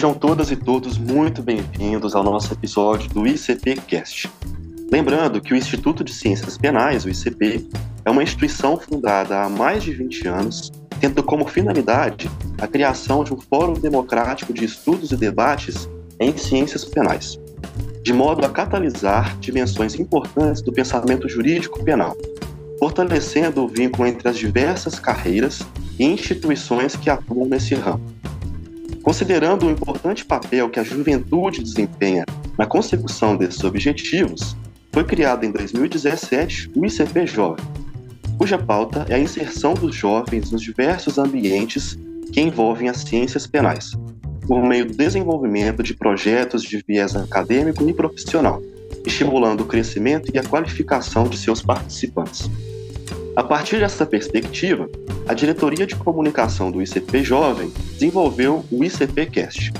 Sejam todas e todos muito bem-vindos ao nosso episódio do ICPcast. Lembrando que o Instituto de Ciências Penais, o ICP, é uma instituição fundada há mais de 20 anos, tendo como finalidade a criação de um fórum democrático de estudos e debates em ciências penais, de modo a catalisar dimensões importantes do pensamento jurídico penal, fortalecendo o vínculo entre as diversas carreiras e instituições que atuam nesse ramo. Considerando o importante papel que a juventude desempenha na consecução desses objetivos, foi criado em 2017 o ICP Jovem, cuja pauta é a inserção dos jovens nos diversos ambientes que envolvem as ciências penais, por meio do desenvolvimento de projetos de viés acadêmico e profissional, estimulando o crescimento e a qualificação de seus participantes. A partir dessa perspectiva, a diretoria de comunicação do ICP Jovem desenvolveu o ICPcast,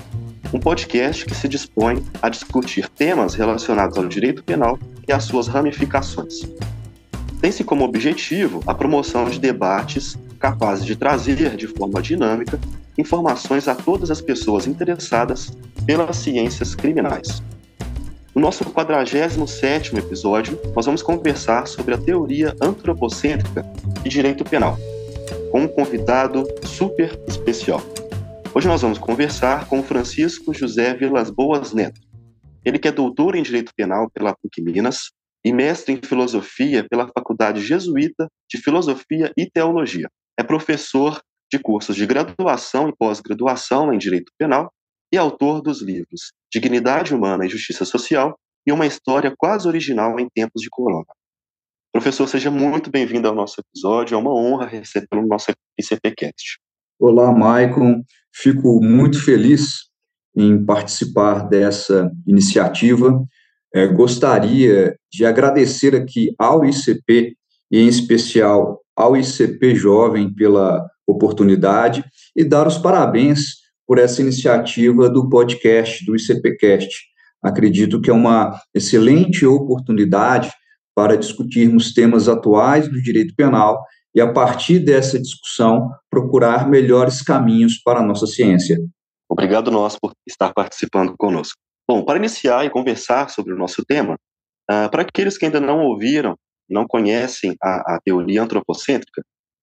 um podcast que se dispõe a discutir temas relacionados ao direito penal e às suas ramificações. Tem-se como objetivo a promoção de debates capazes de trazer, de forma dinâmica, informações a todas as pessoas interessadas pelas ciências criminais. No nosso 47º episódio, nós vamos conversar sobre a teoria antropocêntrica de direito penal, com um convidado super especial. Hoje nós vamos conversar com Francisco José Vilas Boas Neto. Ele que é doutor em Direito Penal pela PUC Minas e mestre em Filosofia pela Faculdade Jesuíta de Filosofia e Teologia. É professor de cursos de graduação e pós-graduação em Direito Penal e autor dos livros Dignidade Humana e Justiça Social e uma história quase original em tempos de corona. Professor, seja muito bem-vindo ao nosso episódio, é uma honra recebê-lo no nosso ICPcast. Olá, Maicon, fico muito feliz em participar dessa iniciativa. É, gostaria de agradecer aqui ao ICP e, em especial, ao ICP Jovem pela oportunidade e dar os parabéns por essa iniciativa do podcast, do ICPcast. Acredito que é uma excelente oportunidade para discutirmos temas atuais do direito penal e, a partir dessa discussão, procurar melhores caminhos para a nossa ciência. Obrigado nós por estar participando conosco. Bom, para iniciar e conversar sobre o nosso tema, uh, para aqueles que ainda não ouviram, não conhecem a, a teoria antropocêntrica,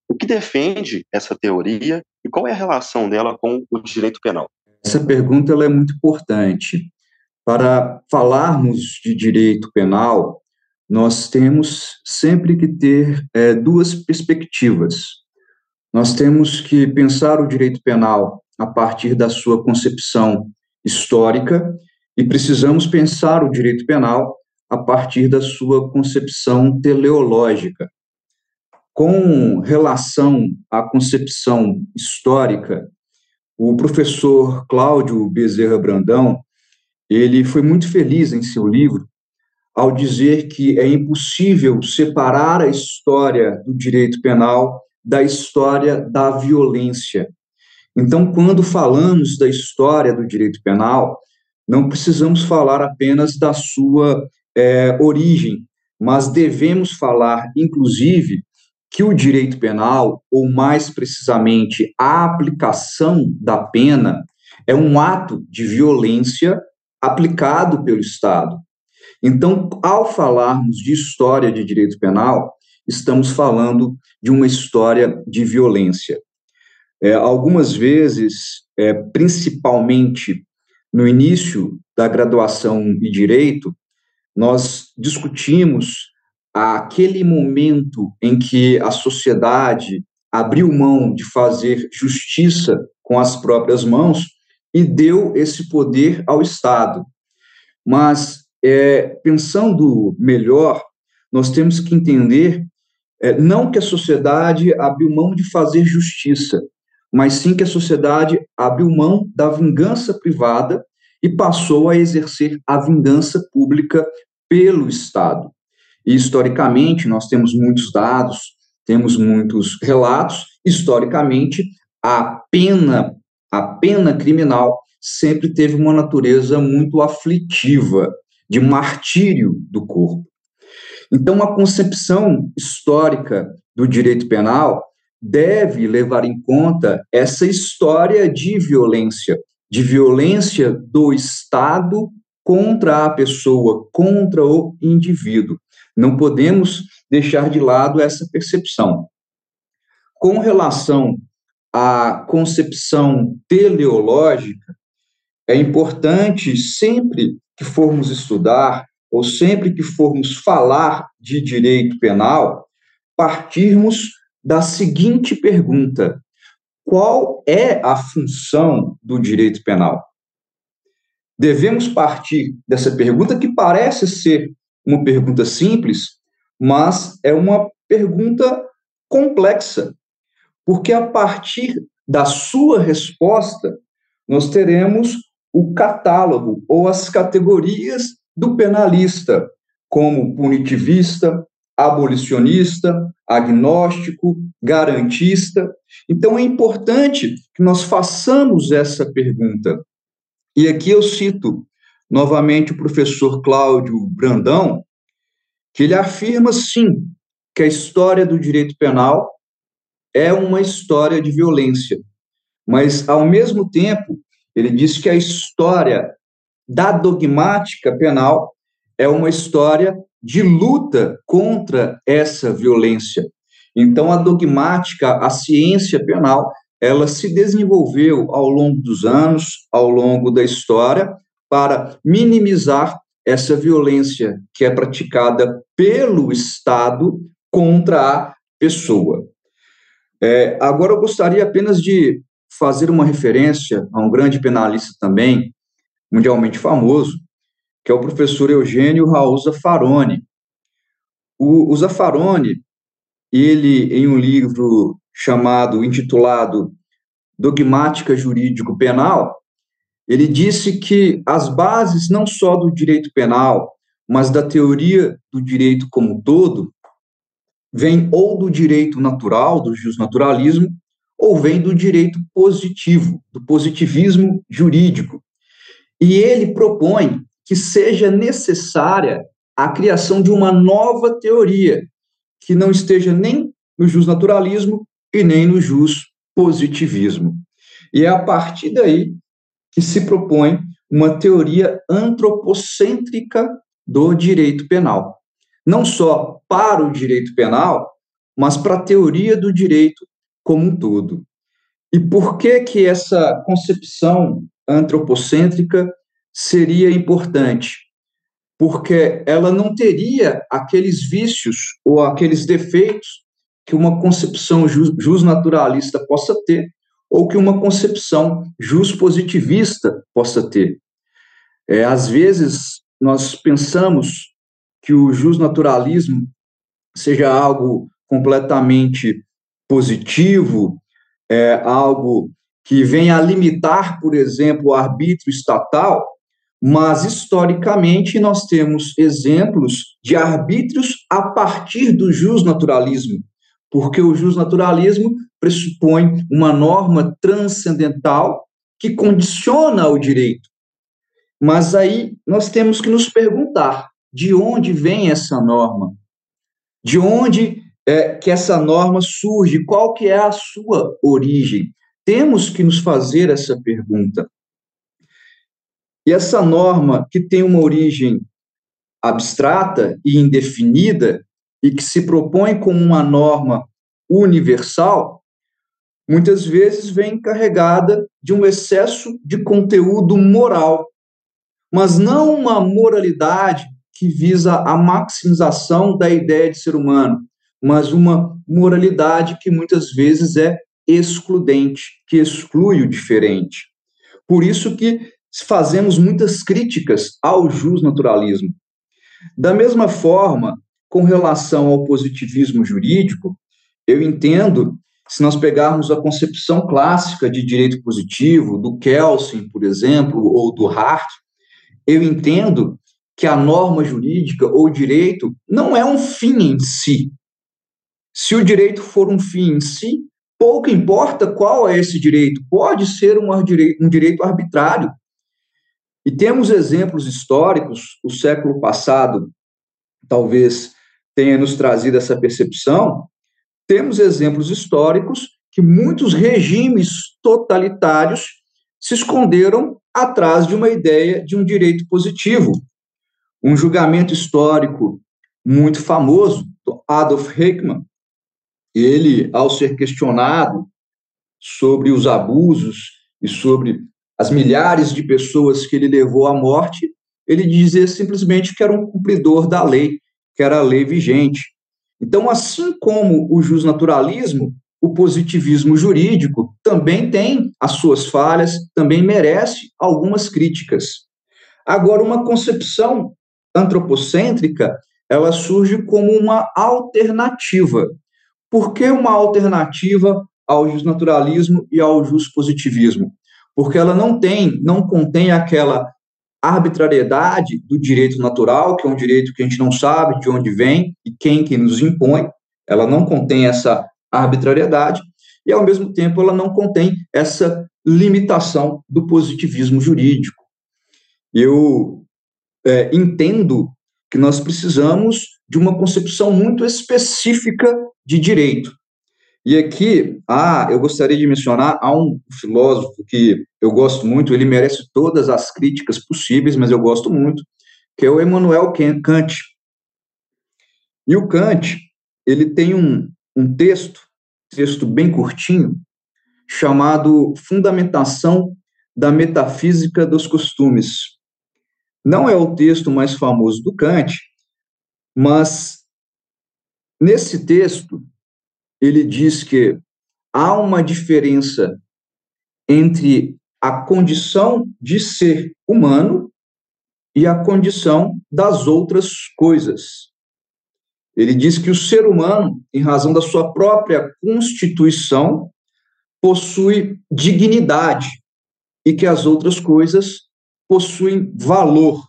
o que defende essa teoria e qual é a relação dela com o direito penal? Essa pergunta é muito importante. Para falarmos de direito penal, nós temos sempre que ter é, duas perspectivas. Nós temos que pensar o direito penal a partir da sua concepção histórica e precisamos pensar o direito penal a partir da sua concepção teleológica. Com relação à concepção histórica, o professor Cláudio Bezerra Brandão, ele foi muito feliz em seu livro ao dizer que é impossível separar a história do direito penal da história da violência. Então, quando falamos da história do direito penal, não precisamos falar apenas da sua é, origem, mas devemos falar, inclusive, que o direito penal, ou mais precisamente a aplicação da pena, é um ato de violência aplicado pelo Estado. Então, ao falarmos de história de direito penal, estamos falando de uma história de violência. É, algumas vezes, é, principalmente no início da graduação em direito, nós discutimos aquele momento em que a sociedade abriu mão de fazer justiça com as próprias mãos e deu esse poder ao Estado. Mas, é, pensando melhor, nós temos que entender é, não que a sociedade abriu mão de fazer justiça, mas sim que a sociedade abriu mão da vingança privada e passou a exercer a vingança pública pelo Estado. E, historicamente, nós temos muitos dados, temos muitos relatos. Historicamente, a pena, a pena criminal sempre teve uma natureza muito aflitiva, de martírio do corpo. Então, a concepção histórica do direito penal deve levar em conta essa história de violência de violência do Estado contra a pessoa, contra o indivíduo. Não podemos deixar de lado essa percepção. Com relação à concepção teleológica, é importante sempre que formos estudar ou sempre que formos falar de direito penal, partirmos da seguinte pergunta: qual é a função do direito penal? Devemos partir dessa pergunta que parece ser uma pergunta simples, mas é uma pergunta complexa, porque a partir da sua resposta, nós teremos o catálogo ou as categorias do penalista, como punitivista, abolicionista, agnóstico, garantista. Então é importante que nós façamos essa pergunta. E aqui eu cito novamente o professor Cláudio Brandão, que ele afirma sim que a história do direito penal é uma história de violência, mas ao mesmo tempo ele diz que a história da dogmática penal é uma história de luta contra essa violência. Então, a dogmática, a ciência penal, ela se desenvolveu ao longo dos anos, ao longo da história, para minimizar essa violência que é praticada pelo Estado contra a pessoa. É, agora, eu gostaria apenas de fazer uma referência a um grande penalista também, mundialmente famoso, que é o professor Eugênio Raul Zaffaroni. O, o Zaffaroni, ele, em um livro chamado, intitulado Dogmática Jurídico Penal, ele disse que as bases não só do direito penal, mas da teoria do direito como um todo, vêm ou do direito natural, do justnaturalismo, ou vem do direito positivo, do positivismo jurídico. E ele propõe que seja necessária a criação de uma nova teoria, que não esteja nem no justnaturalismo e nem no positivismo. E é a partir daí que se propõe uma teoria antropocêntrica do direito penal. Não só para o direito penal, mas para a teoria do direito como um todo. E por que que essa concepção antropocêntrica seria importante? Porque ela não teria aqueles vícios ou aqueles defeitos que uma concepção justnaturalista possa ter ou que uma concepção justpositivista possa ter. É, às vezes, nós pensamos que o justnaturalismo seja algo completamente positivo, é algo que venha a limitar, por exemplo, o arbítrio estatal, mas historicamente nós temos exemplos de arbítrios a partir do justnaturalismo, porque o justnaturalismo pressupõe uma norma transcendental que condiciona o direito. Mas aí nós temos que nos perguntar de onde vem essa norma? De onde é, que essa norma surge, qual que é a sua origem? Temos que nos fazer essa pergunta. E essa norma, que tem uma origem abstrata e indefinida, e que se propõe como uma norma universal, muitas vezes vem carregada de um excesso de conteúdo moral, mas não uma moralidade que visa a maximização da ideia de ser humano, mas uma moralidade que muitas vezes é excludente, que exclui o diferente. Por isso que fazemos muitas críticas ao justnaturalismo. Da mesma forma, com relação ao positivismo jurídico, eu entendo, se nós pegarmos a concepção clássica de direito positivo, do Kelsen, por exemplo, ou do Hart, eu entendo que a norma jurídica ou direito não é um fim em si, se o direito for um fim em si, pouco importa qual é esse direito, pode ser um um direito arbitrário. E temos exemplos históricos, o século passado talvez tenha nos trazido essa percepção, temos exemplos históricos que muitos regimes totalitários se esconderam atrás de uma ideia de um direito positivo. Um julgamento histórico muito famoso, Adolf Eichmann, ele, ao ser questionado sobre os abusos e sobre as milhares de pessoas que ele levou à morte, ele dizia simplesmente que era um cumpridor da lei, que era a lei vigente. Então, assim como o justnaturalismo, o positivismo jurídico também tem as suas falhas, também merece algumas críticas. Agora, uma concepção antropocêntrica, ela surge como uma alternativa. Por que uma alternativa ao justnaturalismo e ao positivismo? Porque ela não tem, não contém aquela arbitrariedade do direito natural, que é um direito que a gente não sabe de onde vem e quem que nos impõe, ela não contém essa arbitrariedade, e ao mesmo tempo ela não contém essa limitação do positivismo jurídico. Eu é, entendo que nós precisamos de uma concepção muito específica de direito. E aqui, ah, eu gostaria de mencionar, há um filósofo que eu gosto muito, ele merece todas as críticas possíveis, mas eu gosto muito, que é o Emmanuel Kant. E o Kant, ele tem um, um texto, texto bem curtinho, chamado Fundamentação da Metafísica dos Costumes. Não é o texto mais famoso do Kant, mas nesse texto ele diz que há uma diferença entre a condição de ser humano e a condição das outras coisas. Ele diz que o ser humano, em razão da sua própria constituição, possui dignidade e que as outras coisas possuem valor.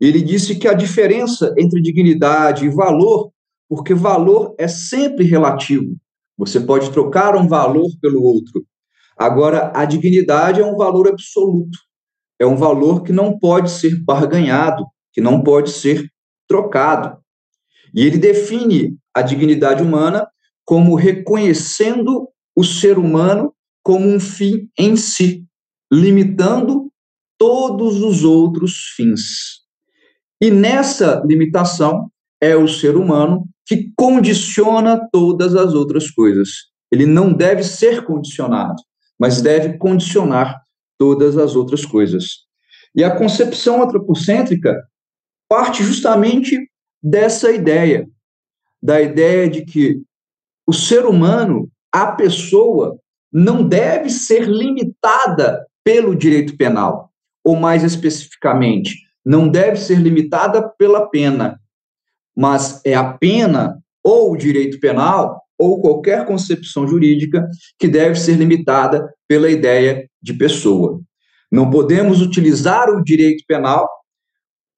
Ele disse que a diferença entre dignidade e valor porque valor é sempre relativo. Você pode trocar um valor pelo outro. Agora, a dignidade é um valor absoluto. É um valor que não pode ser barganhado, que não pode ser trocado. E ele define a dignidade humana como reconhecendo o ser humano como um fim em si, limitando todos os outros fins. E nessa limitação é o ser humano que condiciona todas as outras coisas. Ele não deve ser condicionado, mas deve condicionar todas as outras coisas. E a concepção antropocêntrica parte justamente dessa ideia, da ideia de que o ser humano, a pessoa, não deve ser limitada pelo direito penal, ou mais especificamente, não deve ser limitada pela pena, mas é a pena ou o direito penal ou qualquer concepção jurídica que deve ser limitada pela ideia de pessoa. Não podemos utilizar o direito penal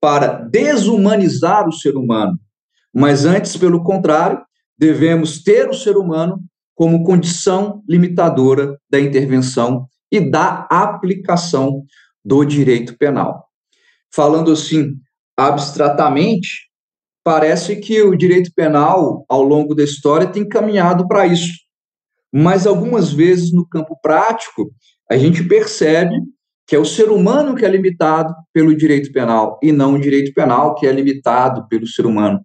para desumanizar o ser humano, mas antes, pelo contrário, devemos ter o ser humano como condição limitadora da intervenção e da aplicação do direito penal. Falando assim, abstratamente, parece que o direito penal, ao longo da história, tem caminhado para isso. Mas algumas vezes, no campo prático, a gente percebe que é o ser humano que é limitado pelo direito penal e não o direito penal que é limitado pelo ser humano.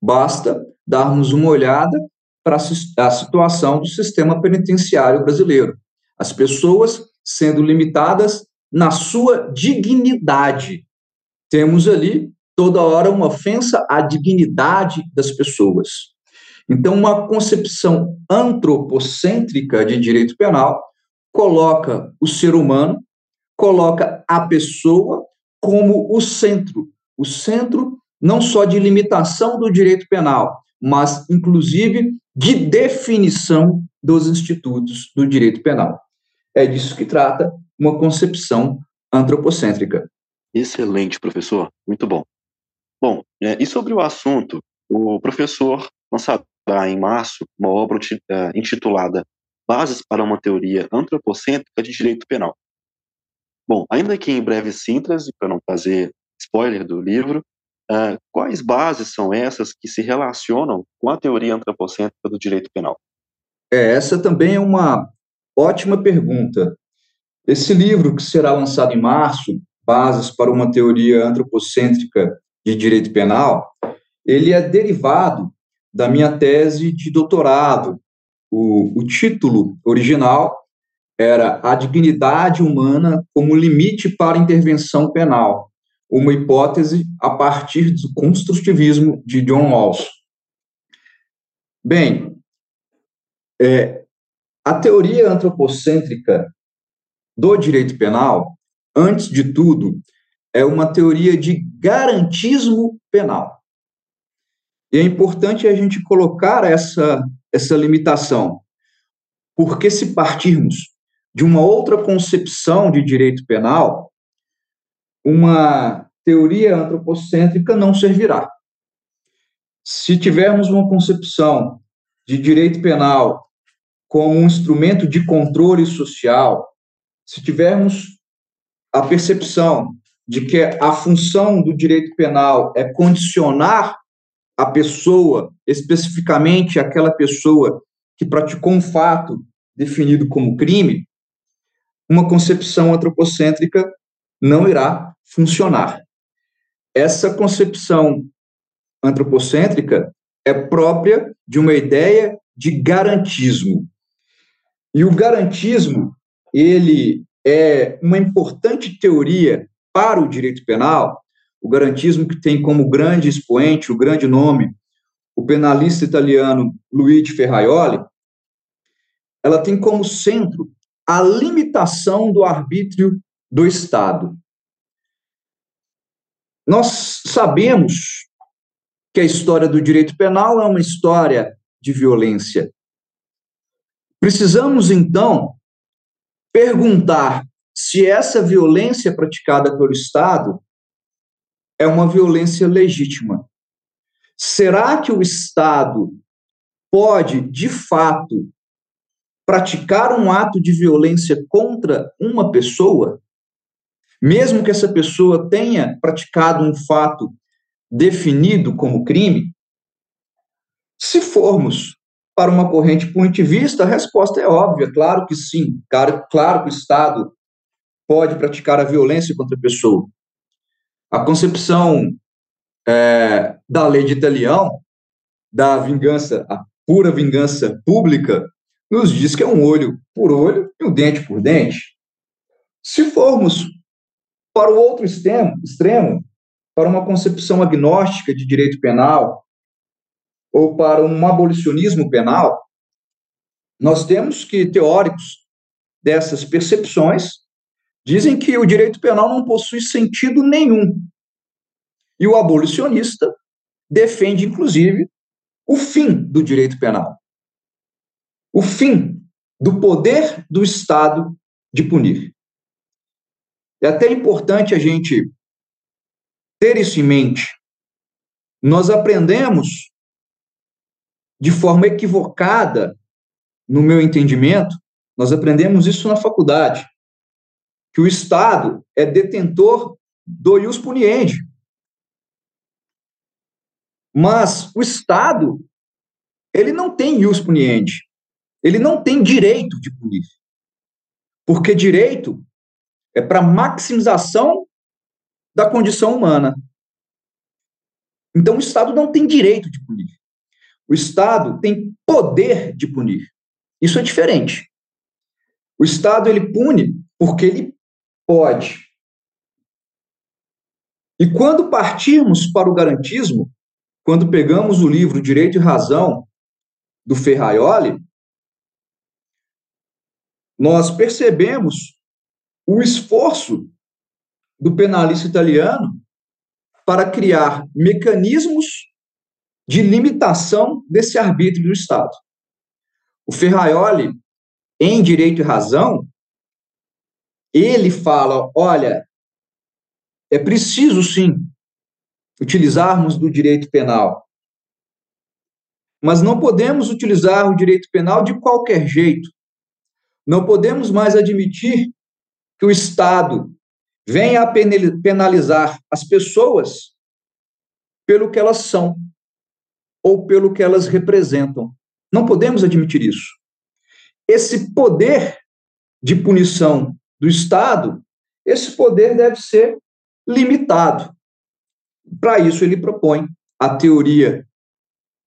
Basta darmos uma olhada para a situação do sistema penitenciário brasileiro. As pessoas sendo limitadas na sua dignidade. Temos ali toda hora uma ofensa à dignidade das pessoas. Então, uma concepção antropocêntrica de direito penal coloca o ser humano, coloca a pessoa como o centro, o centro não só de limitação do direito penal, mas inclusive de definição dos institutos do direito penal. É disso que trata uma concepção antropocêntrica. Excelente, professor. Muito bom. Bom, é, e sobre o assunto, o professor lançará em março uma obra é, intitulada Bases para uma Teoria Antropocêntrica de Direito Penal. Bom, ainda que em breve síntese, para não fazer spoiler do livro, uh, quais bases são essas que se relacionam com a teoria antropocêntrica do direito penal? É, essa também é uma ótima pergunta. Esse livro, que será lançado em março, Bases para uma Teoria Antropocêntrica de Direito Penal, ele é derivado da minha tese de doutorado. O, o título original era A Dignidade Humana como Limite para Intervenção Penal, uma hipótese a partir do construtivismo de John Rawls. Bem, é, a teoria antropocêntrica do direito penal, antes de tudo, é uma teoria de garantismo penal. E é importante a gente colocar essa, essa limitação, porque se partirmos de uma outra concepção de direito penal, uma teoria antropocêntrica não servirá. Se tivermos uma concepção de direito penal como um instrumento de controle social, se tivermos a percepção de que a função do direito penal é condicionar a pessoa, especificamente aquela pessoa que praticou um fato definido como crime, uma concepção antropocêntrica não irá funcionar. Essa concepção antropocêntrica é própria de uma ideia de garantismo. E o garantismo, ele é uma importante teoria para o direito penal, o garantismo que tem como grande expoente, o grande nome, o penalista italiano Luigi Ferraioli, ela tem como centro a limitação do arbítrio do Estado. Nós sabemos que a história do direito penal é uma história de violência. Precisamos, então, perguntar se essa violência praticada pelo Estado é uma violência legítima. Será que o Estado pode, de fato, praticar um ato de violência contra uma pessoa? mesmo que essa pessoa tenha praticado um fato definido como crime, se formos para uma corrente punitivista, a resposta é óbvia, claro que sim, claro, claro que o Estado pode praticar a violência contra a pessoa. A concepção é, da lei de Italião, da vingança, a pura vingança pública, nos diz que é um olho por olho e um dente por dente. Se formos para o outro extremo, extremo, para uma concepção agnóstica de direito penal, ou para um abolicionismo penal, nós temos que teóricos dessas percepções dizem que o direito penal não possui sentido nenhum. E o abolicionista defende, inclusive, o fim do direito penal. O fim do poder do Estado de punir. É até importante a gente ter isso em mente. Nós aprendemos de forma equivocada, no meu entendimento, nós aprendemos isso na faculdade, que o Estado é detentor do ius puniendi. Mas o Estado, ele não tem ius puniendi. Ele não tem direito de punir. Porque direito é para maximização da condição humana. Então, o Estado não tem direito de punir. O Estado tem poder de punir. Isso é diferente. O Estado ele pune porque ele pode. E quando partirmos para o garantismo, quando pegamos o livro Direito e Razão do Ferraioli, nós percebemos o esforço do penalista italiano para criar mecanismos de limitação desse arbítrio do Estado. O Ferraioli, em Direito e Razão, ele fala: olha, é preciso sim utilizarmos do direito penal, mas não podemos utilizar o direito penal de qualquer jeito. Não podemos mais admitir que o Estado venha a penalizar as pessoas pelo que elas são ou pelo que elas representam. Não podemos admitir isso. Esse poder de punição do Estado, esse poder deve ser limitado. Para isso, ele propõe a teoria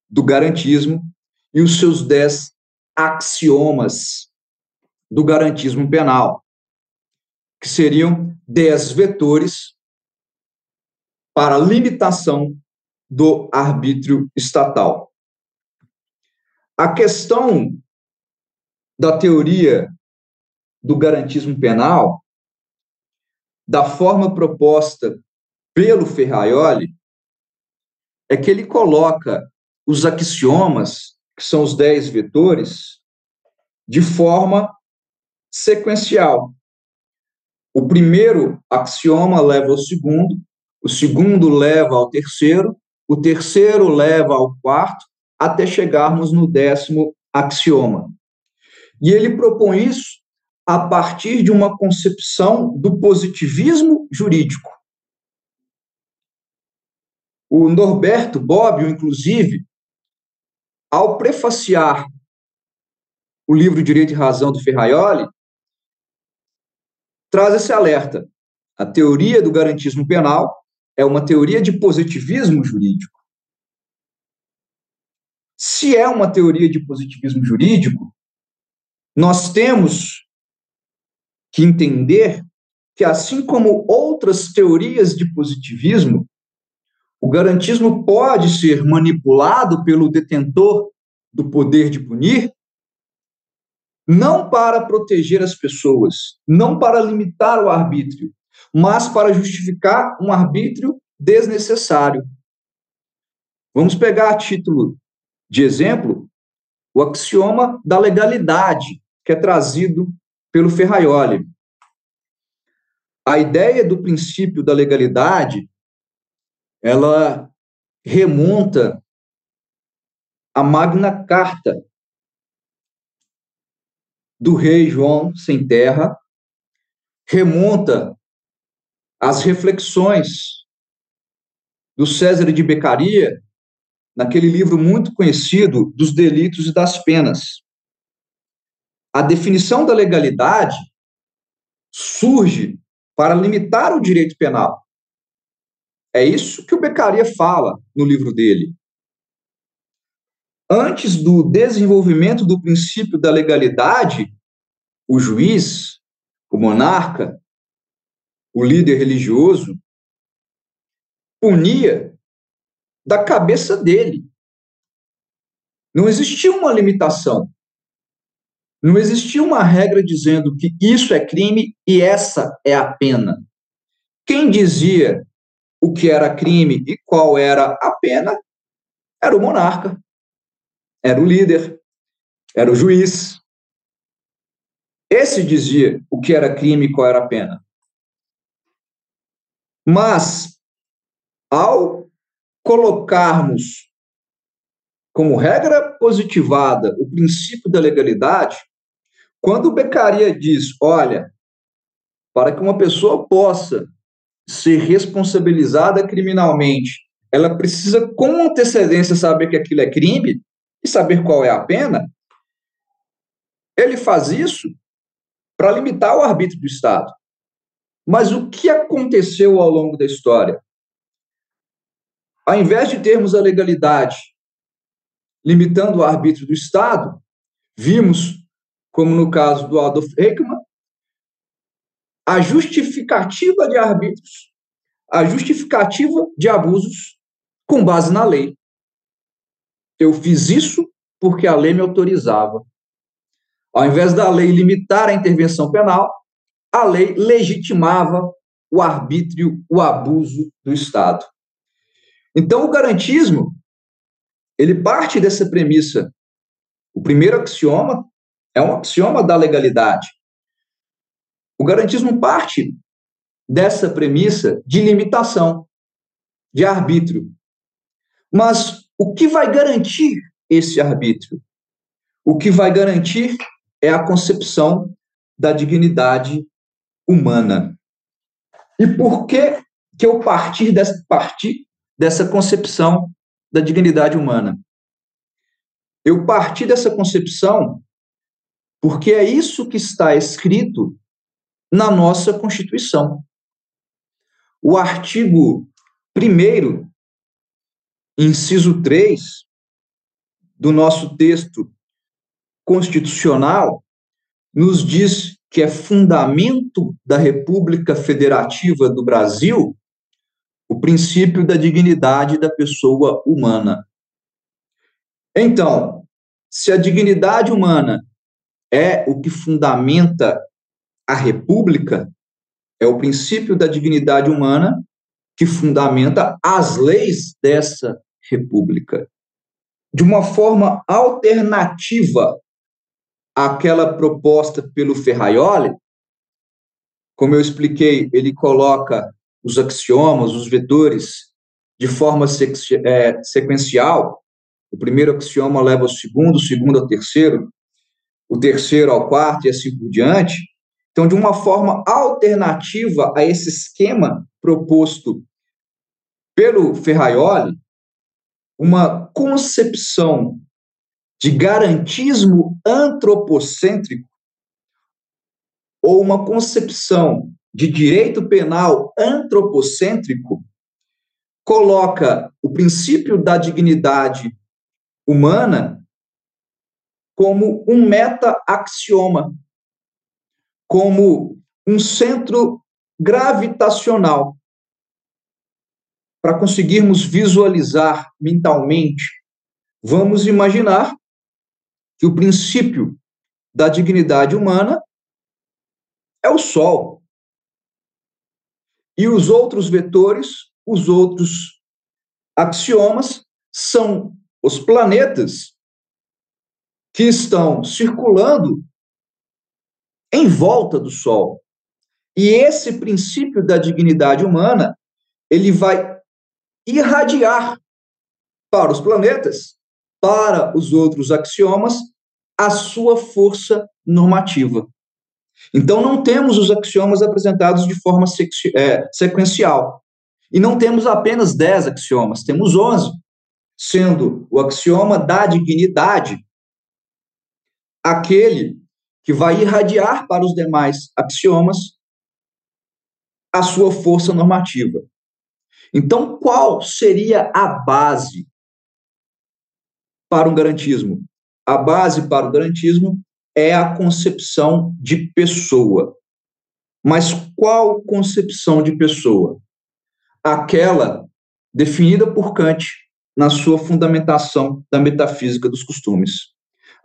do garantismo e os seus dez axiomas do garantismo penal, que seriam dez vetores para limitação do arbítrio estatal. A questão da teoria do garantismo penal, da forma proposta pelo Ferraioli, é que ele coloca os axiomas, que são os dez vetores, de forma sequencial. O primeiro axioma leva ao segundo, o segundo leva ao terceiro, o terceiro leva ao quarto, até chegarmos no décimo axioma. E ele propõe isso a partir de uma concepção do positivismo jurídico. O Norberto Bobbio, inclusive, ao prefaciar o livro Direito e Razão do Ferraioli, traz esse alerta. A teoria do garantismo penal é uma teoria de positivismo jurídico. Se é uma teoria de positivismo jurídico, nós temos que entender que, assim como outras teorias de positivismo, o garantismo pode ser manipulado pelo detentor do poder de punir, não para proteger as pessoas, não para limitar o arbítrio, mas para justificar um arbítrio desnecessário. Vamos pegar a título de exemplo o axioma da legalidade, que é trazido pelo Ferraioli. A ideia do princípio da legalidade ela remonta à Magna Carta do rei João sem terra, remonta às reflexões do César de Beccaria, naquele livro muito conhecido dos delitos e das penas. A definição da legalidade surge para limitar o direito penal. É isso que o Beccaria fala no livro dele. Antes do desenvolvimento do princípio da legalidade, o juiz, o monarca, o líder religioso, punia da cabeça dele. Não existia uma limitação. Não existia uma regra dizendo que isso é crime e essa é a pena. Quem dizia o que era crime e qual era a pena, era o monarca, era o líder, era o juiz. Esse dizia o que era crime e qual era a pena. Mas, ao colocarmos como regra positivada o princípio da legalidade, quando o Beccaria diz, olha, para que uma pessoa possa ser responsabilizada criminalmente, ela precisa com antecedência saber que aquilo é crime e saber qual é a pena. Ele faz isso para limitar o arbítrio do Estado. Mas o que aconteceu ao longo da história? Ao invés de termos a legalidade limitando o arbítrio do Estado, vimos, como no caso do Adolf Eichmann, a justificativa de arbítrios, a justificativa de abusos com base na lei. Eu fiz isso porque a lei me autorizava. Ao invés da lei limitar a intervenção penal, a lei legitimava o arbítrio, o abuso do Estado. Então, o garantismo, ele parte dessa premissa. O primeiro axioma é um axioma da legalidade. O garantismo parte dessa premissa de limitação, de arbítrio. Mas o que vai garantir esse arbítrio? O que vai garantir é a concepção da dignidade humana. E por que que eu partir dessa partir dessa concepção da dignidade humana? Eu parti dessa concepção porque é isso que está escrito na nossa Constituição. O artigo 1, inciso 3, do nosso texto constitucional, nos diz que é fundamento da República Federativa do Brasil o princípio da dignidade da pessoa humana. Então, se a dignidade humana é o que fundamenta a república, é o princípio da dignidade humana que fundamenta as leis dessa república. De uma forma alternativa àquela proposta pelo Ferraioli, como eu expliquei, ele coloca os axiomas, os vetores, de forma é, sequencial. O primeiro axioma leva ao segundo, o segundo ao terceiro, o terceiro ao quarto e assim por diante. Então, de uma forma alternativa a esse esquema proposto pelo Ferraioli, uma concepção de garantismo antropocêntrico ou uma concepção de direito penal antropocêntrico coloca o princípio da dignidade humana como um meta-axioma, como um centro gravitacional. Para conseguirmos visualizar mentalmente, vamos imaginar que o princípio da dignidade humana é o Sol. E os outros vetores, os outros axiomas, são os planetas que estão circulando em volta do Sol. E esse princípio da dignidade humana, ele vai irradiar para os planetas, para os outros axiomas, a sua força normativa. Então, não temos os axiomas apresentados de forma é, sequencial. E não temos apenas 10 axiomas, temos 11, sendo o axioma da dignidade aquele que vai irradiar para os demais axiomas a sua força normativa. Então, qual seria a base para o garantismo? A base para o garantismo é a concepção de pessoa. Mas qual concepção de pessoa? Aquela definida por Kant na sua fundamentação da metafísica dos costumes.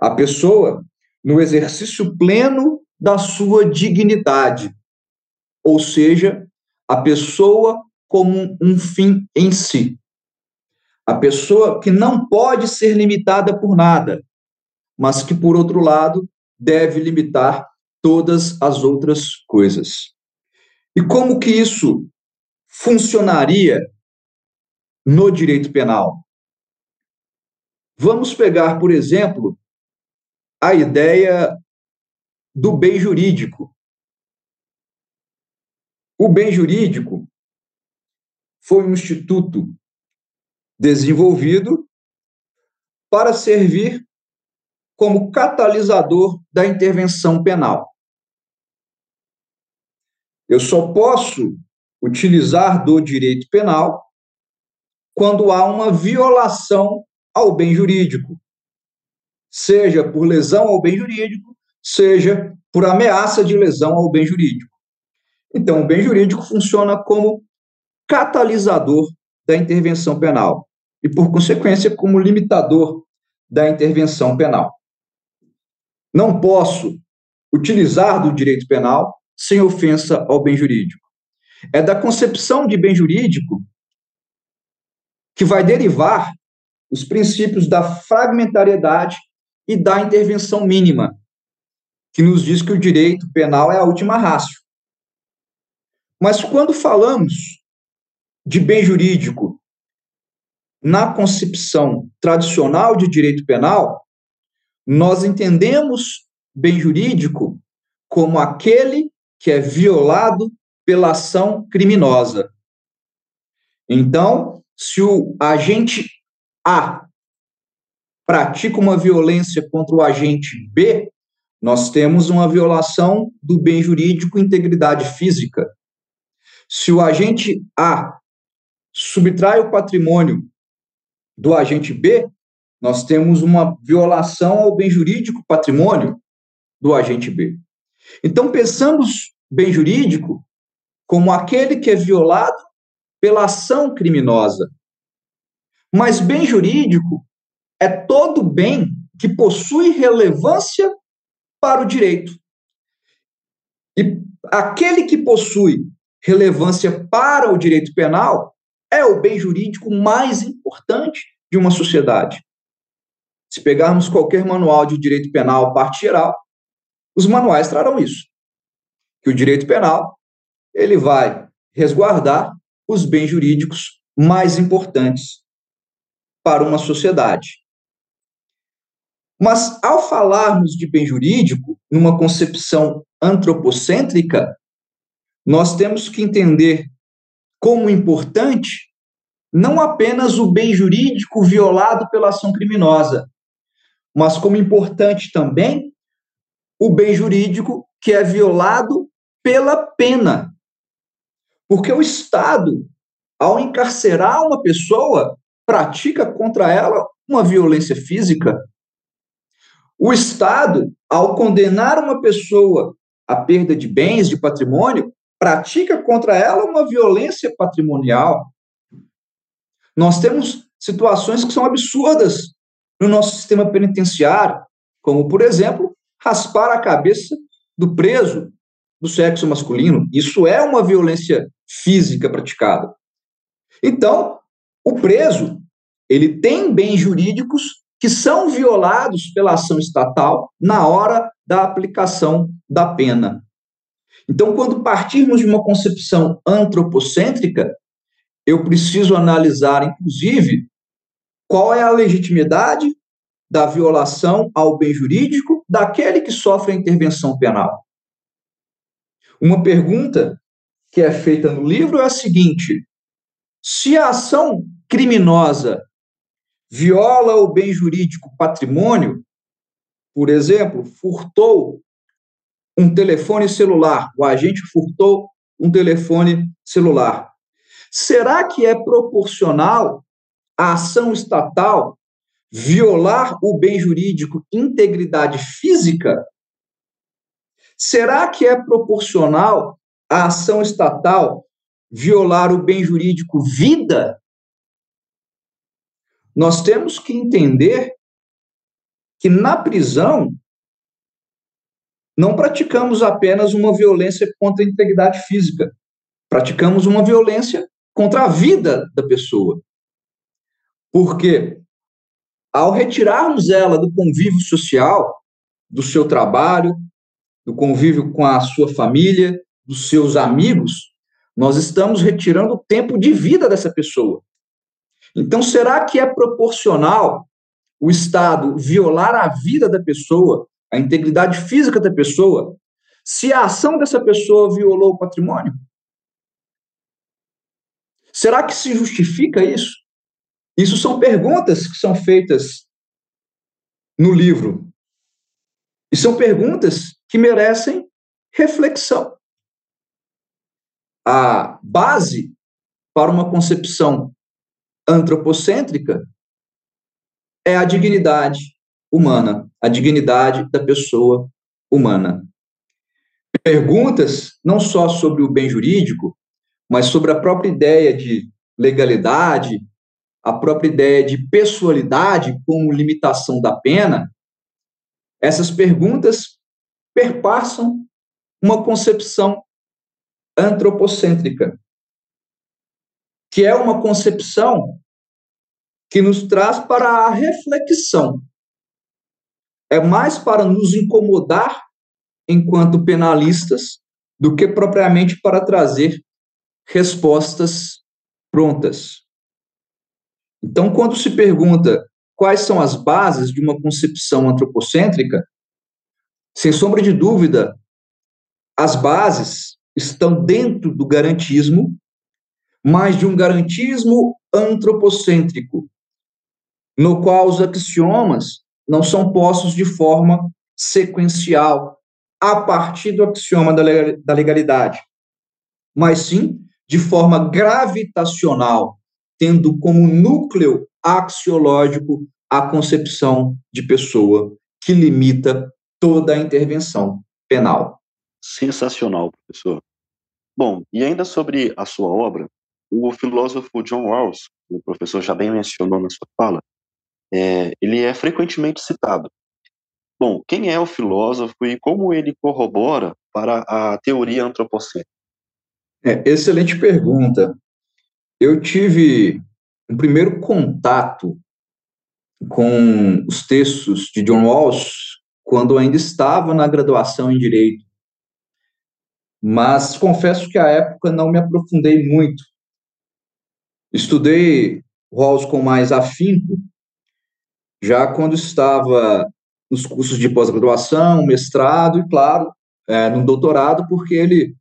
A pessoa no exercício pleno da sua dignidade, ou seja, a pessoa como um fim em si. A pessoa que não pode ser limitada por nada, mas que, por outro lado, deve limitar todas as outras coisas. E como que isso funcionaria no direito penal? Vamos pegar, por exemplo, a ideia do bem jurídico. O bem jurídico foi um instituto desenvolvido para servir como catalisador da intervenção penal. Eu só posso utilizar do direito penal quando há uma violação ao bem jurídico, seja por lesão ao bem jurídico, seja por ameaça de lesão ao bem jurídico. Então, o bem jurídico funciona como catalisador da intervenção penal e, por consequência, como limitador da intervenção penal. Não posso utilizar do direito penal sem ofensa ao bem jurídico. É da concepção de bem jurídico que vai derivar os princípios da fragmentariedade e da intervenção mínima, que nos diz que o direito penal é a última rácio. Mas quando falamos de bem jurídico na concepção tradicional de direito penal, nós entendemos bem jurídico como aquele que é violado pela ação criminosa. Então, se o agente A pratica uma violência contra o agente B, nós temos uma violação do bem jurídico integridade física. Se o agente A subtrai o patrimônio do agente B, nós temos uma violação ao bem jurídico patrimônio do agente B. Então, pensamos bem jurídico como aquele que é violado pela ação criminosa. Mas bem jurídico é todo bem que possui relevância para o direito. E aquele que possui relevância para o direito penal é o bem jurídico mais importante de uma sociedade. Se pegarmos qualquer manual de direito penal, parte geral, os manuais trarão isso. Que o direito penal, ele vai resguardar os bens jurídicos mais importantes para uma sociedade. Mas, ao falarmos de bem jurídico, numa concepção antropocêntrica, nós temos que entender como importante não apenas o bem jurídico violado pela ação criminosa, mas como importante também o bem jurídico que é violado pela pena. Porque o Estado, ao encarcerar uma pessoa, pratica contra ela uma violência física, o Estado, ao condenar uma pessoa à perda de bens, de patrimônio, pratica contra ela uma violência patrimonial. Nós temos situações que são absurdas no nosso sistema penitenciário, como, por exemplo, raspar a cabeça do preso do sexo masculino. Isso é uma violência física praticada. Então, o preso, ele tem bens jurídicos que são violados pela ação estatal na hora da aplicação da pena. Então, quando partirmos de uma concepção antropocêntrica, eu preciso analisar, inclusive, qual é a legitimidade da violação ao bem jurídico daquele que sofre a intervenção penal. Uma pergunta que é feita no livro é a seguinte: se a ação criminosa viola o bem jurídico patrimônio, por exemplo, furtou um telefone celular, o agente furtou um telefone celular. Será que é proporcional a ação estatal violar o bem jurídico integridade física? Será que é proporcional a ação estatal violar o bem jurídico vida? Nós temos que entender que na prisão não praticamos apenas uma violência contra a integridade física, praticamos uma violência contra a vida da pessoa. Porque ao retirarmos ela do convívio social, do seu trabalho, do convívio com a sua família, dos seus amigos, nós estamos retirando o tempo de vida dessa pessoa. Então, será que é proporcional o Estado violar a vida da pessoa, a integridade física da pessoa, se a ação dessa pessoa violou o patrimônio? Será que se justifica isso? Isso são perguntas que são feitas no livro. E são perguntas que merecem reflexão. A base para uma concepção antropocêntrica é a dignidade humana, a dignidade da pessoa humana. Perguntas não só sobre o bem jurídico, mas sobre a própria ideia de legalidade, a própria ideia de pessoalidade como limitação da pena, essas perguntas perpassam uma concepção antropocêntrica que é uma concepção que nos traz para a reflexão. É mais para nos incomodar enquanto penalistas do que propriamente para trazer respostas prontas. Então, quando se pergunta quais são as bases de uma concepção antropocêntrica, sem sombra de dúvida, as bases estão dentro do garantismo mas de um garantismo antropocêntrico, no qual os axiomas não são postos de forma sequencial, a partir do axioma da legalidade, mas sim de forma gravitacional, tendo como núcleo axiológico a concepção de pessoa que limita toda a intervenção penal. Sensacional, professor. Bom, e ainda sobre a sua obra, o filósofo John Rawls, o professor já bem mencionou na sua fala, é, ele é frequentemente citado. Bom, quem é o filósofo e como ele corrobora para a teoria antropocêntrica? É, excelente pergunta. Eu tive um primeiro contato com os textos de John Rawls quando ainda estava na graduação em Direito. Mas confesso que à época não me aprofundei muito. Estudei Rawls com mais afinco já quando estava nos cursos de pós-graduação, mestrado e, claro, é, no doutorado, porque ele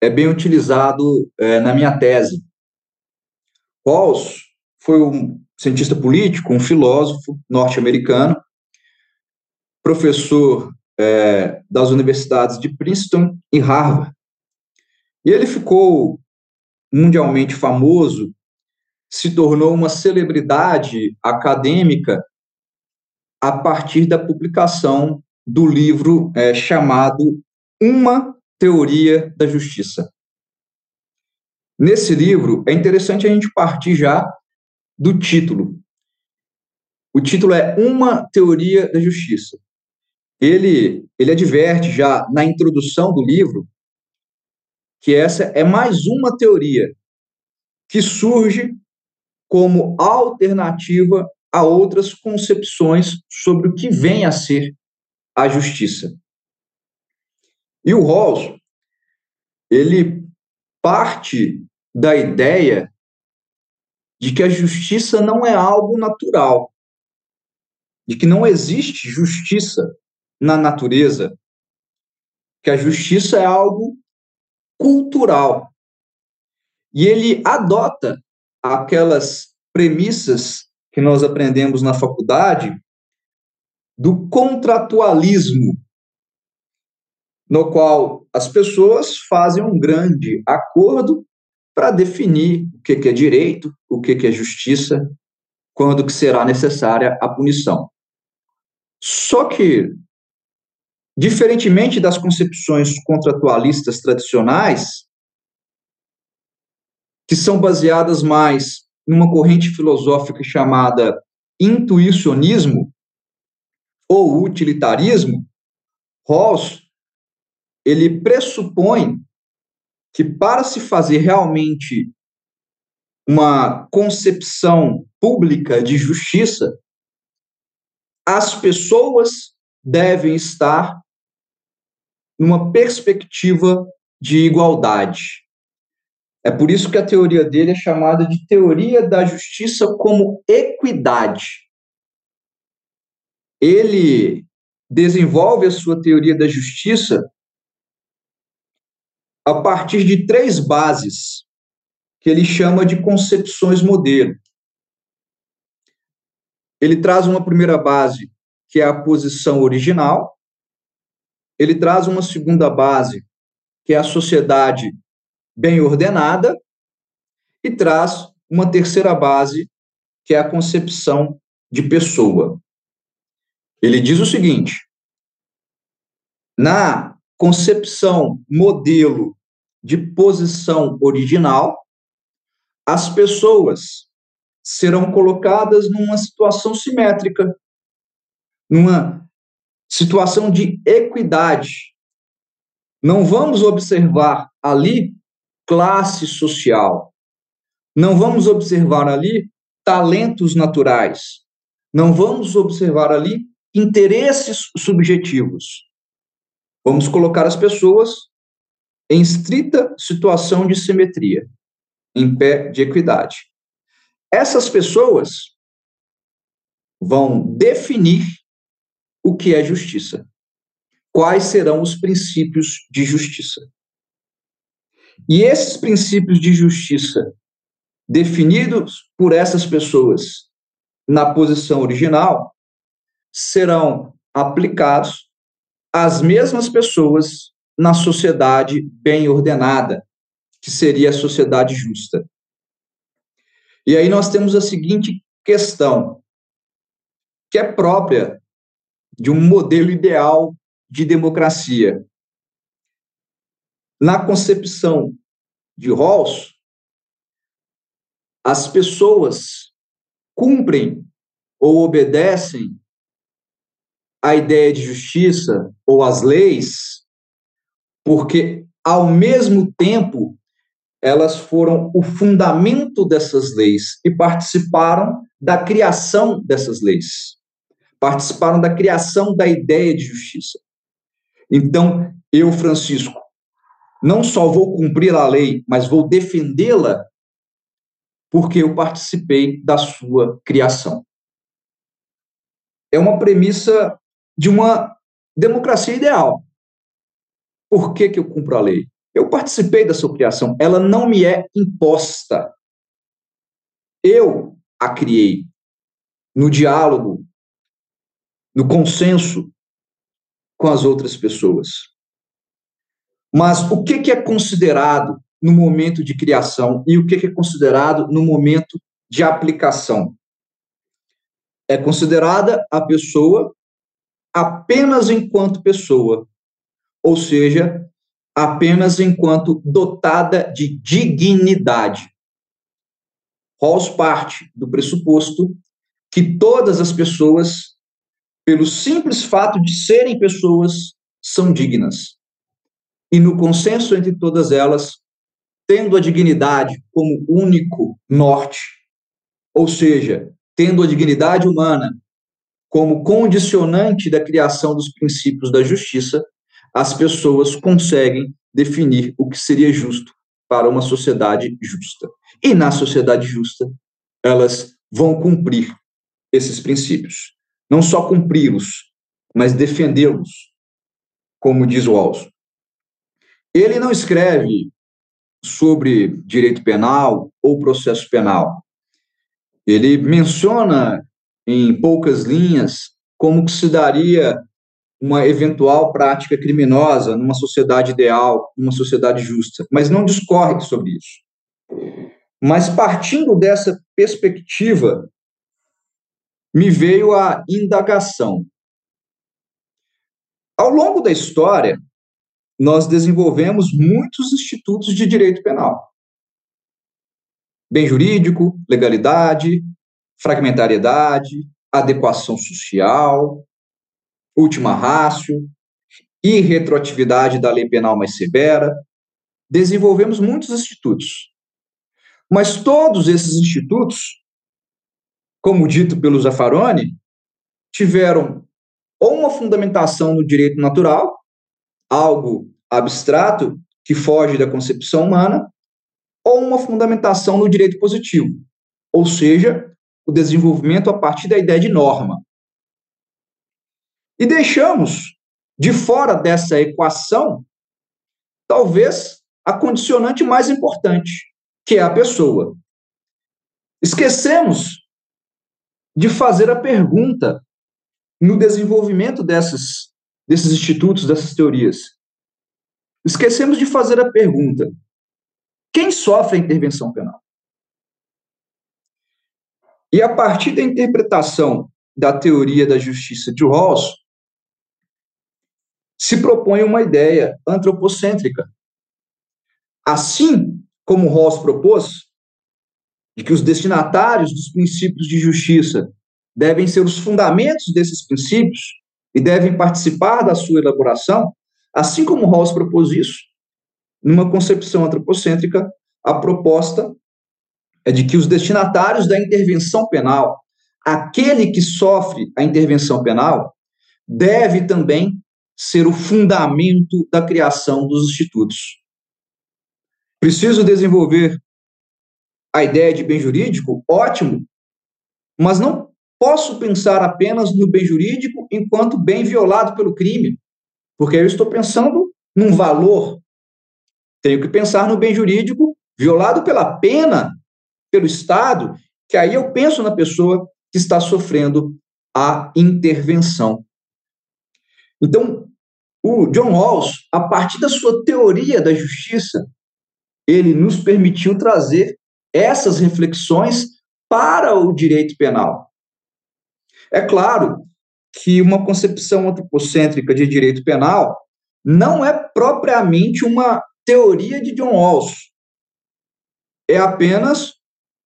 é bem utilizado é, na minha tese. Rawls foi um cientista político, um filósofo norte-americano, professor é, das universidades de Princeton e Harvard. E ele ficou mundialmente famoso, se tornou uma celebridade acadêmica a partir da publicação do livro é, chamado Uma Teoria da Justiça. Nesse livro, é interessante a gente partir já do título. O título é Uma Teoria da Justiça. Ele, ele adverte já na introdução do livro que essa é mais uma teoria que surge como alternativa a outras concepções sobre o que vem a ser a justiça. E o Rawls, ele parte da ideia de que a justiça não é algo natural, de que não existe justiça na natureza, que a justiça é algo cultural. E ele adota aquelas premissas que nós aprendemos na faculdade do contratualismo, no qual as pessoas fazem um grande acordo para definir o que, é direito, o que, é justiça, quando que será necessária a punição. Só que, diferentemente das concepções contratualistas tradicionais, que são baseadas mais numa corrente filosófica chamada intuicionismo ou utilitarismo, Rawls ele pressupõe que para se fazer realmente uma concepção pública de justiça, as pessoas devem estar numa perspectiva de igualdade. É por isso que a teoria dele é chamada de teoria da justiça como equidade. Ele desenvolve a sua teoria da justiça a partir de três bases que ele chama de concepções modelo. Ele traz uma primeira base, que é a posição original. Ele traz uma segunda base, que é a sociedade bem ordenada. E traz uma terceira base, que é a concepção de pessoa. Ele diz o seguinte: na concepção modelo de posição original, as pessoas serão colocadas numa situação simétrica, numa situação de equidade. Não vamos observar ali classe social. Não vamos observar ali talentos naturais. Não vamos observar ali interesses subjetivos. Vamos colocar as pessoas em estrita situação de simetria, em pé de equidade. Essas pessoas vão definir o que é justiça. Quais serão os princípios de justiça? E esses princípios de justiça, definidos por essas pessoas na posição original, serão aplicados as mesmas pessoas na sociedade bem ordenada, que seria a sociedade justa. E aí nós temos a seguinte questão, que é própria de um modelo ideal de democracia. Na concepção de Rawls, as pessoas cumprem ou obedecem a ideia de justiça ou as leis, porque ao mesmo tempo elas foram o fundamento dessas leis e participaram da criação dessas leis. Participaram da criação da ideia de justiça. Então, eu, Francisco, não só vou cumprir a lei, mas vou defendê-la porque eu participei da sua criação. É uma premissa de uma democracia ideal. Por que, que eu cumpro a lei? Eu participei da sua criação, ela não me é imposta. Eu a criei no diálogo, no consenso com as outras pessoas. Mas o que, é considerado no momento de criação e o que, que é considerado no momento de aplicação? É considerada a pessoa apenas enquanto pessoa, ou seja, apenas enquanto dotada de dignidade. Rawls parte do pressuposto que todas as pessoas, pelo simples fato de serem pessoas, são dignas. E no consenso entre todas elas, tendo a dignidade como único norte, ou seja, tendo a dignidade humana como condicionante da criação dos princípios da justiça, as pessoas conseguem definir o que seria justo para uma sociedade justa. E na sociedade justa, elas vão cumprir esses princípios. Não só cumpri-los, mas defendê-los, como diz Walsh. Ele não escreve sobre direito penal ou processo penal. Ele menciona em poucas linhas, como que se daria uma eventual prática criminosa numa sociedade ideal, numa sociedade justa, mas não discorre sobre isso. Mas partindo dessa perspectiva, me veio a indagação. Ao longo da história, nós desenvolvemos muitos institutos de direito penal. Bem jurídico, legalidade, fragmentariedade, adequação social, última rácio, e retroatividade da lei penal mais severa. Desenvolvemos muitos institutos. Mas todos esses institutos, como dito pelo Zaffaroni, tiveram ou uma fundamentação no direito natural, algo abstrato que foge da concepção humana, ou uma fundamentação no direito positivo, ou seja, o desenvolvimento a partir da ideia de norma. E deixamos de fora dessa equação, talvez, a condicionante mais importante, que é a pessoa. Esquecemos de fazer a pergunta no desenvolvimento dessas, desses institutos, dessas teorias. Esquecemos de fazer a pergunta: quem sofre a intervenção penal? E a partir da interpretação da teoria da justiça de Rawls, se propõe uma ideia antropocêntrica. Assim como Rawls propôs, de que os destinatários dos princípios de justiça devem ser os fundamentos desses princípios e devem participar da sua elaboração, assim como Rawls propôs isso, numa concepção antropocêntrica, a proposta é de que os destinatários da intervenção penal, aquele que sofre a intervenção penal, deve também ser o fundamento da criação dos institutos. Preciso desenvolver a ideia de bem jurídico? Ótimo, mas não posso pensar apenas no bem jurídico enquanto bem violado pelo crime, porque eu estou pensando num valor. Tenho que pensar no bem jurídico violado pela pena pelo Estado, que aí eu penso na pessoa que está sofrendo a intervenção. Então, o John Rawls, a partir da sua teoria da justiça, ele nos permitiu trazer essas reflexões para o direito penal. É claro que uma concepção antropocêntrica de direito penal não é propriamente uma teoria de John Rawls. É apenas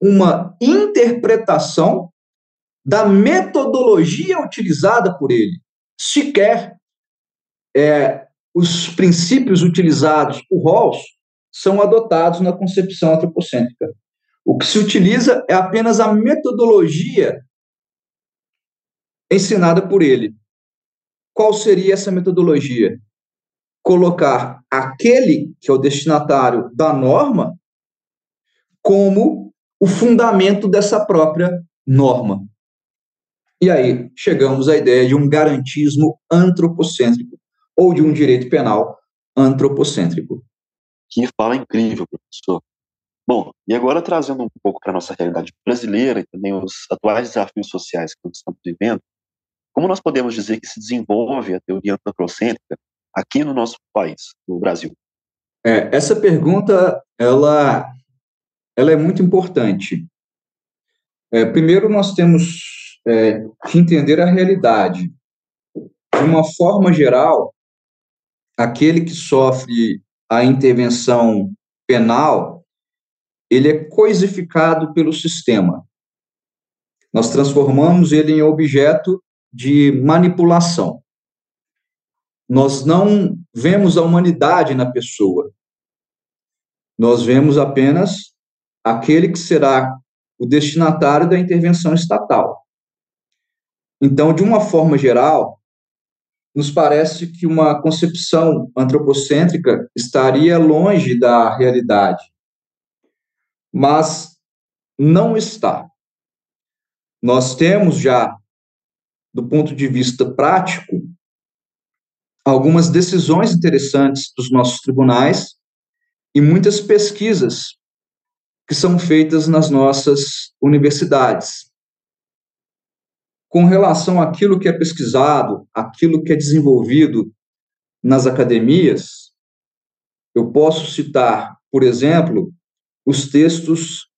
uma interpretação da metodologia utilizada por ele. Sequer é, os princípios utilizados por Rawls são adotados na concepção antropocêntrica. O que se utiliza é apenas a metodologia ensinada por ele. Qual seria essa metodologia? Colocar aquele que é o destinatário da norma como o fundamento dessa própria norma. E aí chegamos à ideia de um garantismo antropocêntrico ou de um direito penal antropocêntrico. Que fala incrível, professor. Bom, e agora trazendo um pouco para a nossa realidade brasileira e também os atuais desafios sociais que nós estamos vivendo, como nós podemos dizer que se desenvolve a teoria antropocêntrica aqui no nosso país, no Brasil? É, essa pergunta, ela, ela é muito importante. É, primeiro, nós temos é, que entender a realidade. De uma forma geral, aquele que sofre a intervenção penal, ele é coisificado pelo sistema. Nós transformamos ele em objeto de manipulação. Nós não vemos a humanidade na pessoa. Nós vemos apenas aquele que será o destinatário da intervenção estatal. Então, de uma forma geral, nos parece que uma concepção antropocêntrica estaria longe da realidade. Mas não está. Nós temos já, do ponto de vista prático, algumas decisões interessantes dos nossos tribunais e muitas pesquisas que são feitas nas nossas universidades com relação àquilo que é pesquisado, aquilo que é desenvolvido nas academias, eu posso citar, por exemplo, os textos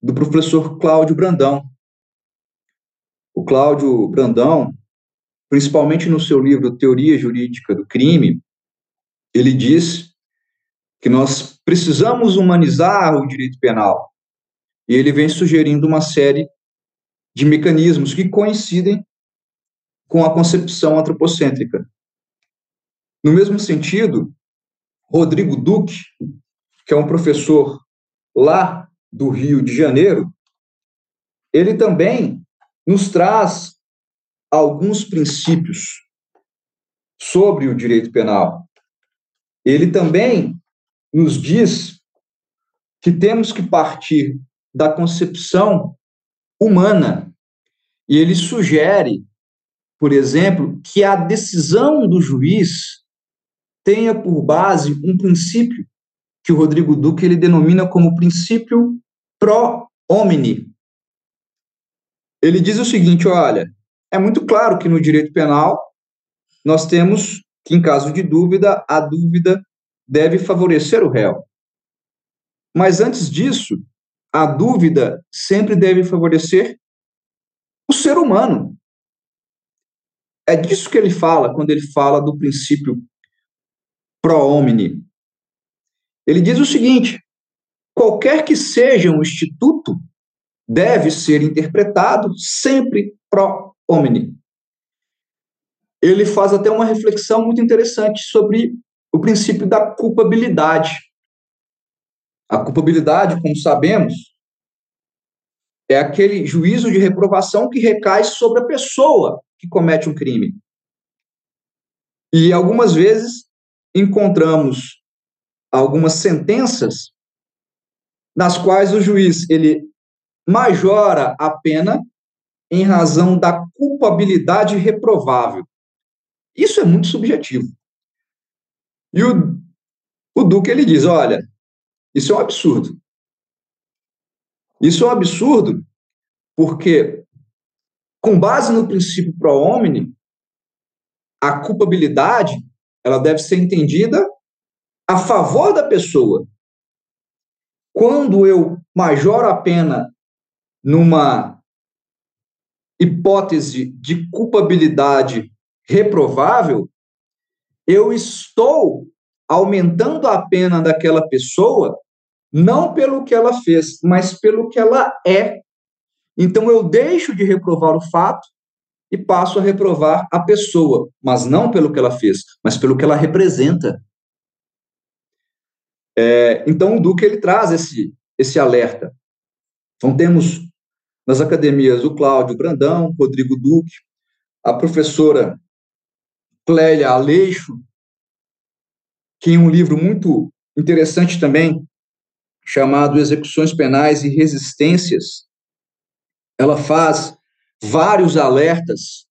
do professor Cláudio Brandão. O Cláudio Brandão, principalmente no seu livro Teoria Jurídica do Crime, ele diz que nós precisamos humanizar o direito penal. E ele vem sugerindo uma série de mecanismos que coincidem com a concepção antropocêntrica. No mesmo sentido, Rodrigo Duque, que é um professor lá do Rio de Janeiro, ele também nos traz alguns princípios sobre o direito penal. Ele também nos diz que temos que partir da concepção humana. E ele sugere, por exemplo, que a decisão do juiz tenha por base um princípio que o Rodrigo Duque ele denomina como princípio pro homine. Ele diz o seguinte, olha, é muito claro que no direito penal nós temos que em caso de dúvida, a dúvida deve favorecer o réu. Mas antes disso, a dúvida sempre deve favorecer o ser humano. É disso que ele fala quando ele fala do princípio pro homine. Ele diz o seguinte: qualquer que seja um instituto deve ser interpretado sempre pro homine. Ele faz até uma reflexão muito interessante sobre o princípio da culpabilidade. A culpabilidade, como sabemos, é aquele juízo de reprovação que recai sobre a pessoa que comete um crime. E algumas vezes encontramos algumas sentenças nas quais o juiz ele majora a pena em razão da culpabilidade reprovável. Isso é muito subjetivo. E o, o Duque ele diz, olha, isso é um absurdo. Isso é um absurdo porque, com base no princípio pro homine, a culpabilidade ela deve ser entendida a favor da pessoa. Quando eu majoro a pena numa hipótese de culpabilidade reprovável, eu estou aumentando a pena daquela pessoa não pelo que ela fez, mas pelo que ela é. Então eu deixo de reprovar o fato e passo a reprovar a pessoa, mas não pelo que ela fez, mas pelo que ela representa. É, então o Duque ele traz esse esse alerta. Então temos nas academias o Cláudio Brandão, Rodrigo Duque, a professora Clélia Aleixo, que em um livro muito interessante também, chamado Execuções Penais e Resistências, ela faz vários alertas,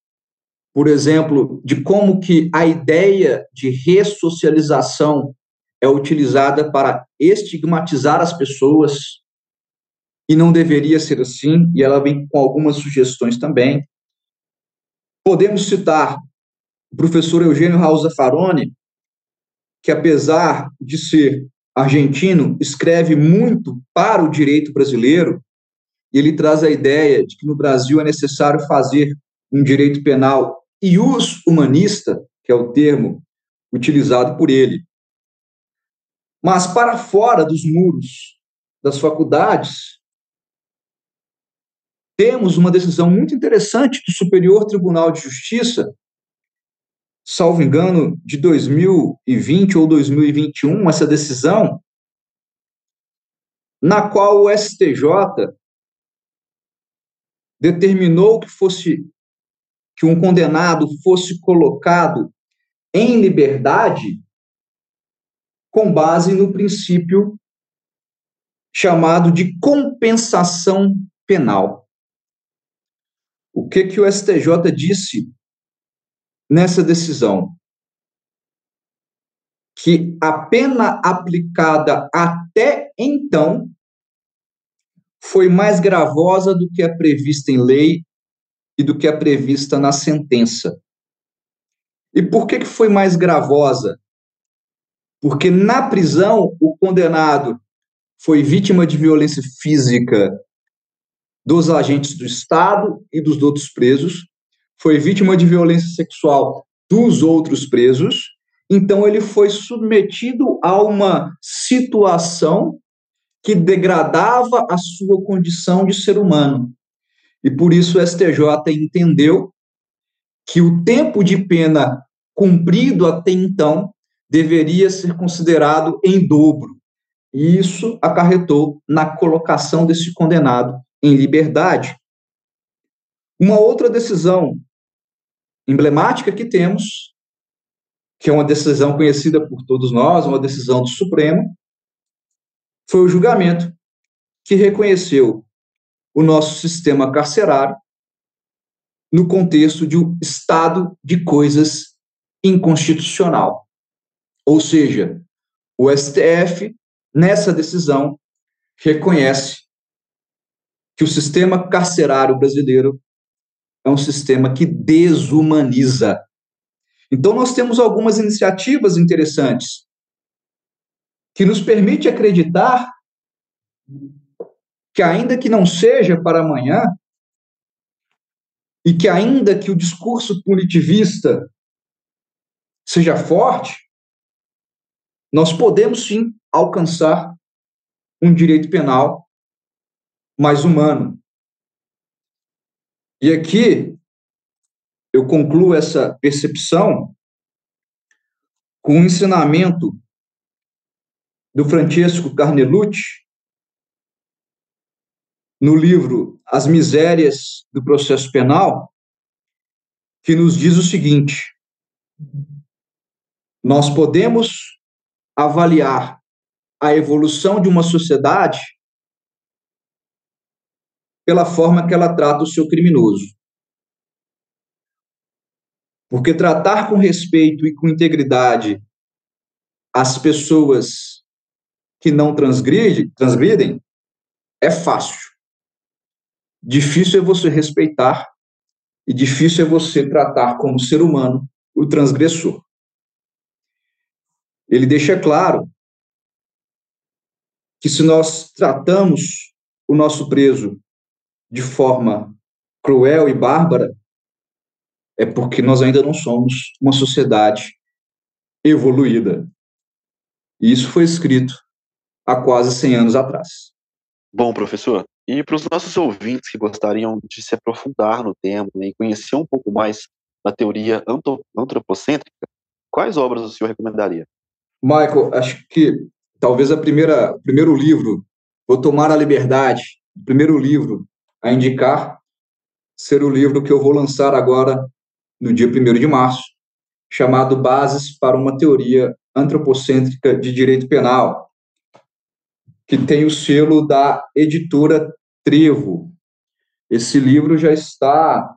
por exemplo, de como que a ideia de ressocialização é utilizada para estigmatizar as pessoas e não deveria ser assim, e ela vem com algumas sugestões também. Podemos citar o professor Eugênio Raul Zaffaroni, que apesar de ser argentino, escreve muito para o direito brasileiro, e ele traz a ideia de que no Brasil é necessário fazer um direito penal ius humanista, que é o termo utilizado por ele. Mas para fora dos muros das faculdades, temos uma decisão muito interessante do Superior Tribunal de Justiça, salvo engano, de 2020 ou 2021, essa decisão, na qual o STJ determinou que fosse que um condenado fosse colocado em liberdade com base no princípio chamado de compensação penal. O que que o STJ disse nessa decisão que a pena aplicada até então foi mais gravosa do que a prevista em lei e do que a prevista na sentença. E por que, que foi mais gravosa? Porque na prisão o condenado foi vítima de violência física dos agentes do Estado e dos outros presos, foi vítima de violência sexual dos outros presos, então ele foi submetido a uma situação que degradava a sua condição de ser humano. E por isso o STJ entendeu que o tempo de pena cumprido até então deveria ser considerado em dobro. E isso acarretou na colocação desse condenado em liberdade. Uma outra decisão emblemática que temos, que é uma decisão conhecida por todos nós, uma decisão do Supremo, foi o julgamento que reconheceu o nosso sistema carcerário no contexto de um estado de coisas inconstitucional. Ou seja, o STF, nessa decisão, reconhece que o sistema carcerário brasileiro é um sistema que desumaniza. Então, nós temos algumas iniciativas interessantes que nos permite acreditar que, ainda que não seja para amanhã, e que, ainda que o discurso punitivista seja forte, nós podemos sim alcançar um direito penal mais humano, e aqui eu concluo essa percepção com um ensinamento do Francesco Carnelucci no livro As Misérias do Processo Penal, que nos diz o seguinte: nós podemos avaliar a evolução de uma sociedade pela forma que ela trata o seu criminoso. Porque tratar com respeito e com integridade as pessoas que não transgridem, transgridem é fácil. Difícil é você respeitar e difícil é você tratar como ser humano o transgressor. ele deixa claro que se nós tratamos o nosso preso de forma cruel e bárbara, é porque nós ainda não somos uma sociedade evoluída. E isso foi escrito há quase 100 anos atrás. Bom, professor, e para os nossos ouvintes que gostariam de se aprofundar no tema né, e conhecer um pouco mais da teoria antropocêntrica, quais obras o senhor recomendaria? Michael, acho que talvez a primeira, o primeiro livro, Vou Tomar a Liberdade, o primeiro livro a indicar, ser o livro que eu vou lançar agora no dia 1 de março, chamado Bases para uma Teoria Antropocêntrica de Direito Penal, que tem o selo da editora Trevo. Esse livro já está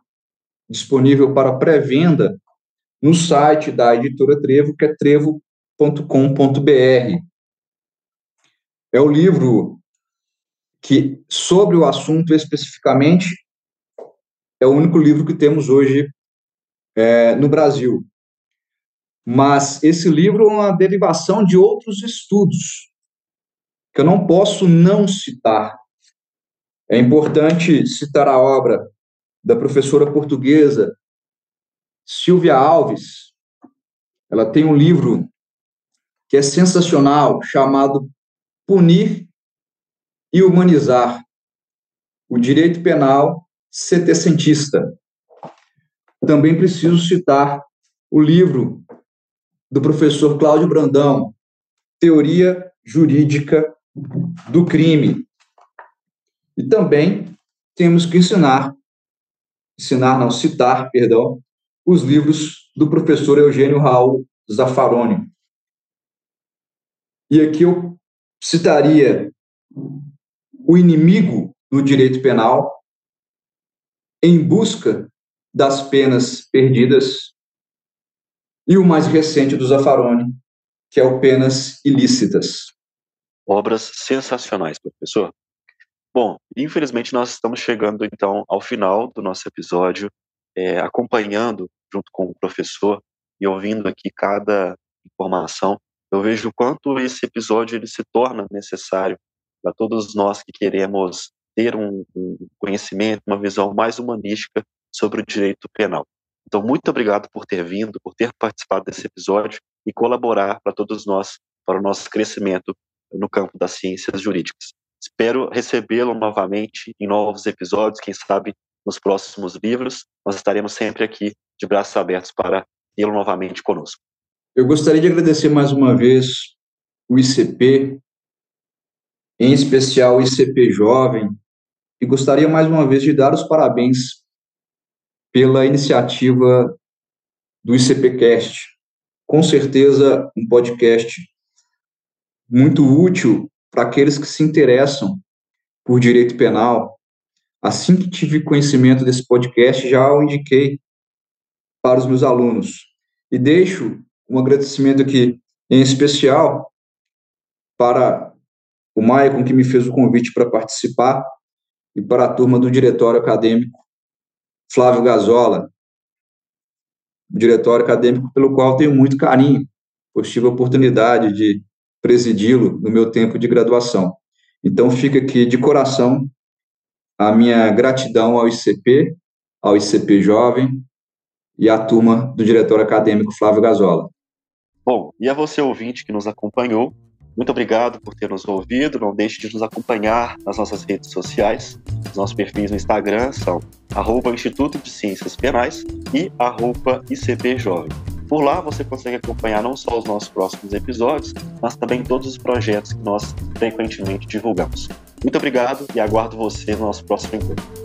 disponível para pré-venda no site da editora Trevo, que é trevo.com.br. É o livro que, sobre o assunto especificamente, é o único livro que temos hoje é, no Brasil. Mas esse livro é uma derivação de outros estudos que eu não posso não citar. É importante citar a obra da professora portuguesa Silvia Alves. Ela tem um livro que é sensacional, chamado Punir e Humanizar: O Direito Penal Setecentista. Também preciso citar o livro do professor Cláudio Brandão, Teoria Jurídica do Crime. E também temos que ensinar, ensinar não, citar, perdão, os livros do professor Eugênio Raul Zaffaroni. E aqui eu citaria o inimigo do direito penal em busca das penas perdidas e o mais recente do Zaffaroni, que é o Penas Ilícitas. Obras sensacionais, professor. Bom, infelizmente nós estamos chegando então ao final do nosso episódio, é, acompanhando junto com o professor e ouvindo aqui cada informação. Eu vejo o quanto esse episódio ele se torna necessário para todos nós que queremos ter um, um conhecimento, uma visão mais humanística sobre o direito penal. Então, muito obrigado por ter vindo, por ter participado desse episódio e colaborar para todos nós, para o nosso crescimento no campo das ciências jurídicas. Espero recebê-lo novamente em novos episódios, quem sabe nos próximos livros. Nós estaremos sempre aqui de braços abertos para tê-lo novamente conosco. Eu gostaria de agradecer mais uma vez o ICP, em especial o ICP Jovem, e gostaria mais uma vez de dar os parabéns pela iniciativa do ICPcast. Com certeza, um podcast muito útil para aqueles que se interessam por direito penal. Assim que tive conhecimento desse podcast, já o indiquei para os meus alunos. E deixo um agradecimento aqui, em especial, para o Maicon, que me fez o convite para participar, e para a turma do diretório acadêmico Flávio Gazola, diretório acadêmico pelo qual tenho muito carinho, pois tive a oportunidade de presidi-lo no meu tempo de graduação. Então, fica aqui de coração a minha gratidão ao ICP, ao ICP Jovem e à turma do diretório acadêmico Flávio Gazola. Bom, e a você ouvinte que nos acompanhou, muito obrigado por ter nos ouvido. Não deixe de nos acompanhar nas nossas redes sociais. Os nossos perfis no Instagram são Instituto de Ciências Penais e arroba ICP Jovem. Por lá você consegue acompanhar não só os nossos próximos episódios, mas também todos os projetos que nós frequentemente divulgamos. Muito obrigado e aguardo você no nosso próximo encontro.